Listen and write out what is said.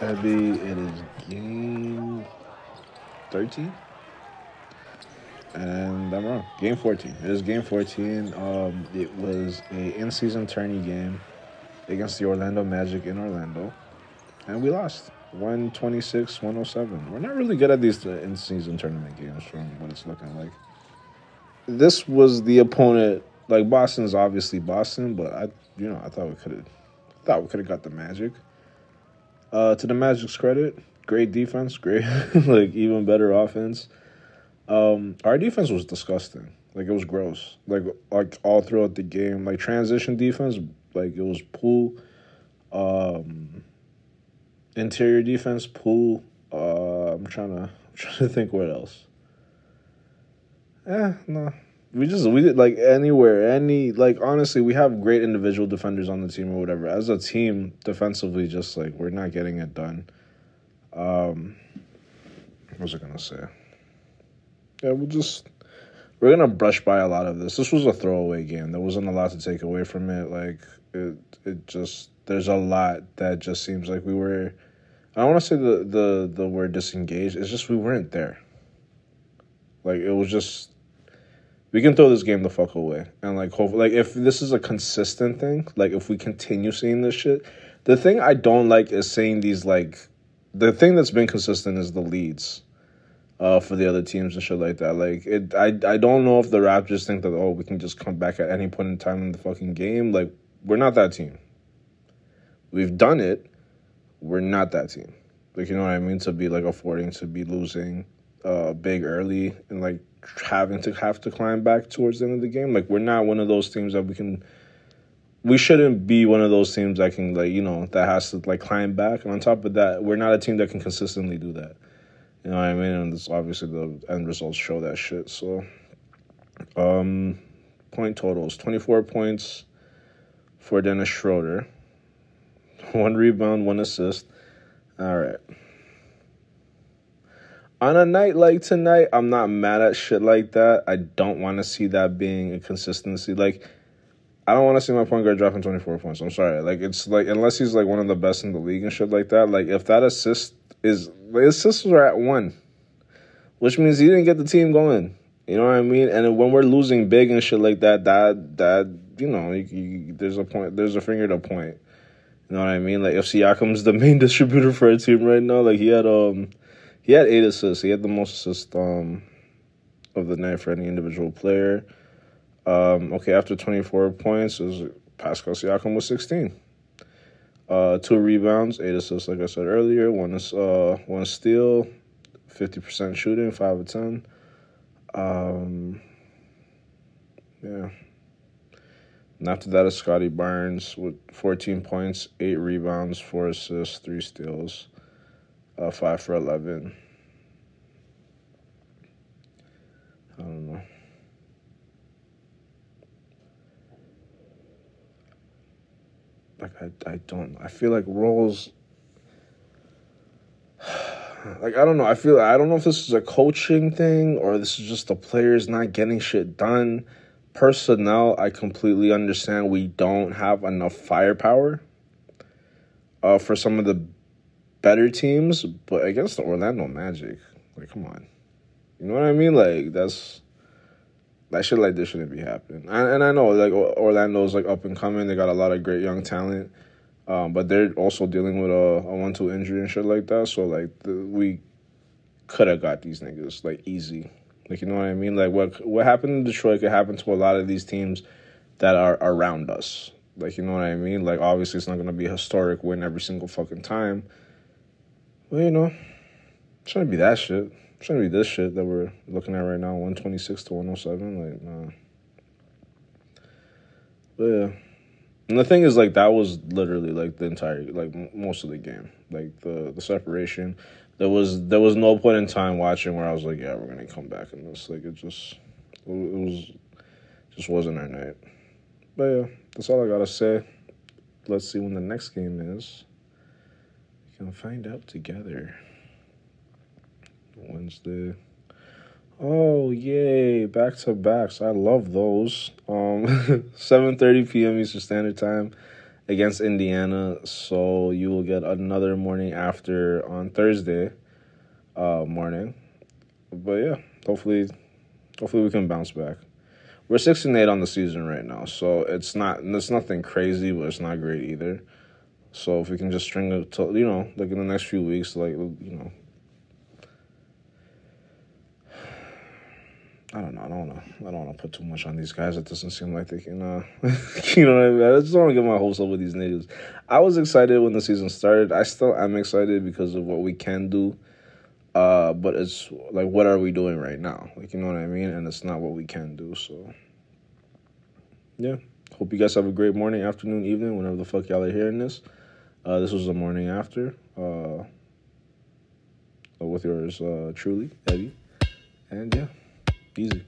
Ebby, it is game 13. And I'm wrong. Game 14. It is game 14. Um, it was a in-season tourney game against the Orlando Magic in Orlando. And we lost. 126, 107. We're not really good at these in-season tournament games from what it's looking like. This was the opponent. Like Boston's obviously Boston, but I, you know, I thought we could have, thought we could have got the Magic. Uh, to the Magic's credit, great defense, great, like even better offense. Um, our defense was disgusting. Like it was gross. Like like all throughout the game, like transition defense, like it was pool. Um, interior defense, pool. Uh, I'm trying to I'm trying to think what else. Eh, no. We just we did like anywhere, any like honestly, we have great individual defenders on the team or whatever. As a team, defensively, just like we're not getting it done. Um, what was I gonna say? Yeah, we'll just we're gonna brush by a lot of this. This was a throwaway game. There wasn't a lot to take away from it. Like it, it just there's a lot that just seems like we were. I don't want to say the the the word disengaged. It's just we weren't there. Like it was just we can throw this game the fuck away. And like hope like if this is a consistent thing like if we continue seeing this shit the thing i don't like is seeing these like the thing that's been consistent is the leads uh for the other teams and shit like that. Like it i i don't know if the raptors think that oh we can just come back at any point in time in the fucking game. Like we're not that team. We've done it. We're not that team. Like you know what i mean? To be like affording to be losing uh big early and like having to have to climb back towards the end of the game. Like we're not one of those teams that we can. We shouldn't be one of those teams that can like you know that has to like climb back. And on top of that, we're not a team that can consistently do that. You know what I mean? And it's obviously the end results show that shit. So, um, point totals: twenty four points for Dennis Schroeder, one rebound, one assist. All right on a night like tonight, I'm not mad at shit like that. I don't want to see that being a consistency. Like, I don't want to see my point guard dropping 24 points. I'm sorry. Like, it's like, unless he's like one of the best in the league and shit like that, like, if that assist is, the assists are at one, which means he didn't get the team going. You know what I mean? And when we're losing big and shit like that, that, that, you know, you, you, there's a point, there's a finger to point. You know what I mean? Like, if Siakam's the main distributor for a team right now, like, he had, um, he had eight assists. He had the most assists um, of the night for any individual player. Um, okay, after 24 points, was Pascal Siakam was 16. Uh, two rebounds, eight assists, like I said earlier. One is uh, one steal, 50% shooting, five of ten. Um, yeah. And after that is Scottie Barnes with 14 points, eight rebounds, four assists, three steals uh, five for eleven. I don't know. Like I, I don't. I feel like roles. Like I don't know. I feel I don't know if this is a coaching thing or this is just the players not getting shit done. Personnel, I completely understand. We don't have enough firepower. Uh, for some of the better teams, but against the Orlando Magic, like, come on, you know what I mean? Like, that's that shit like this shouldn't be happening. And, and I know like Orlando's like up and coming. They got a lot of great young talent, um, but they're also dealing with a, a one two injury and shit like that. So like the, we could have got these niggas like easy. Like you know what I mean? Like what what happened in Detroit could happen to a lot of these teams that are around us. Like you know what I mean? Like obviously it's not gonna be a historic win every single fucking time. Well, you know, shouldn't be that shit. It shouldn't be this shit that we're looking at right now, 126 to 107. Like, nah. But yeah. And the thing is, like, that was literally like the entire, like, most of the game. Like the the separation. There was there was no point in time watching where I was like, yeah, we're gonna come back in this. Like, it just it was just wasn't our night. But yeah, that's all I gotta say. Let's see when the next game is can find out together. Wednesday. Oh yay! Back to backs. I love those. Um, seven thirty p.m. Eastern Standard Time against Indiana. So you will get another morning after on Thursday uh, morning. But yeah, hopefully, hopefully we can bounce back. We're six and eight on the season right now, so it's not it's nothing crazy, but it's not great either. So if we can just string it to you know like in the next few weeks, like you know I don't know. I don't want to. I don't want to put too much on these guys. It doesn't seem like they can. Uh, you know I mean? I just want to get my hopes up with these niggas. I was excited when the season started. I still am excited because of what we can do. Uh, but it's like, what are we doing right now? Like, you know what I mean? And it's not what we can do. So, yeah. Hope you guys have a great morning, afternoon, evening, whenever the fuck y'all are hearing this. Uh, this was the morning after. Uh, with yours uh, truly, Ebby. And yeah. Easy.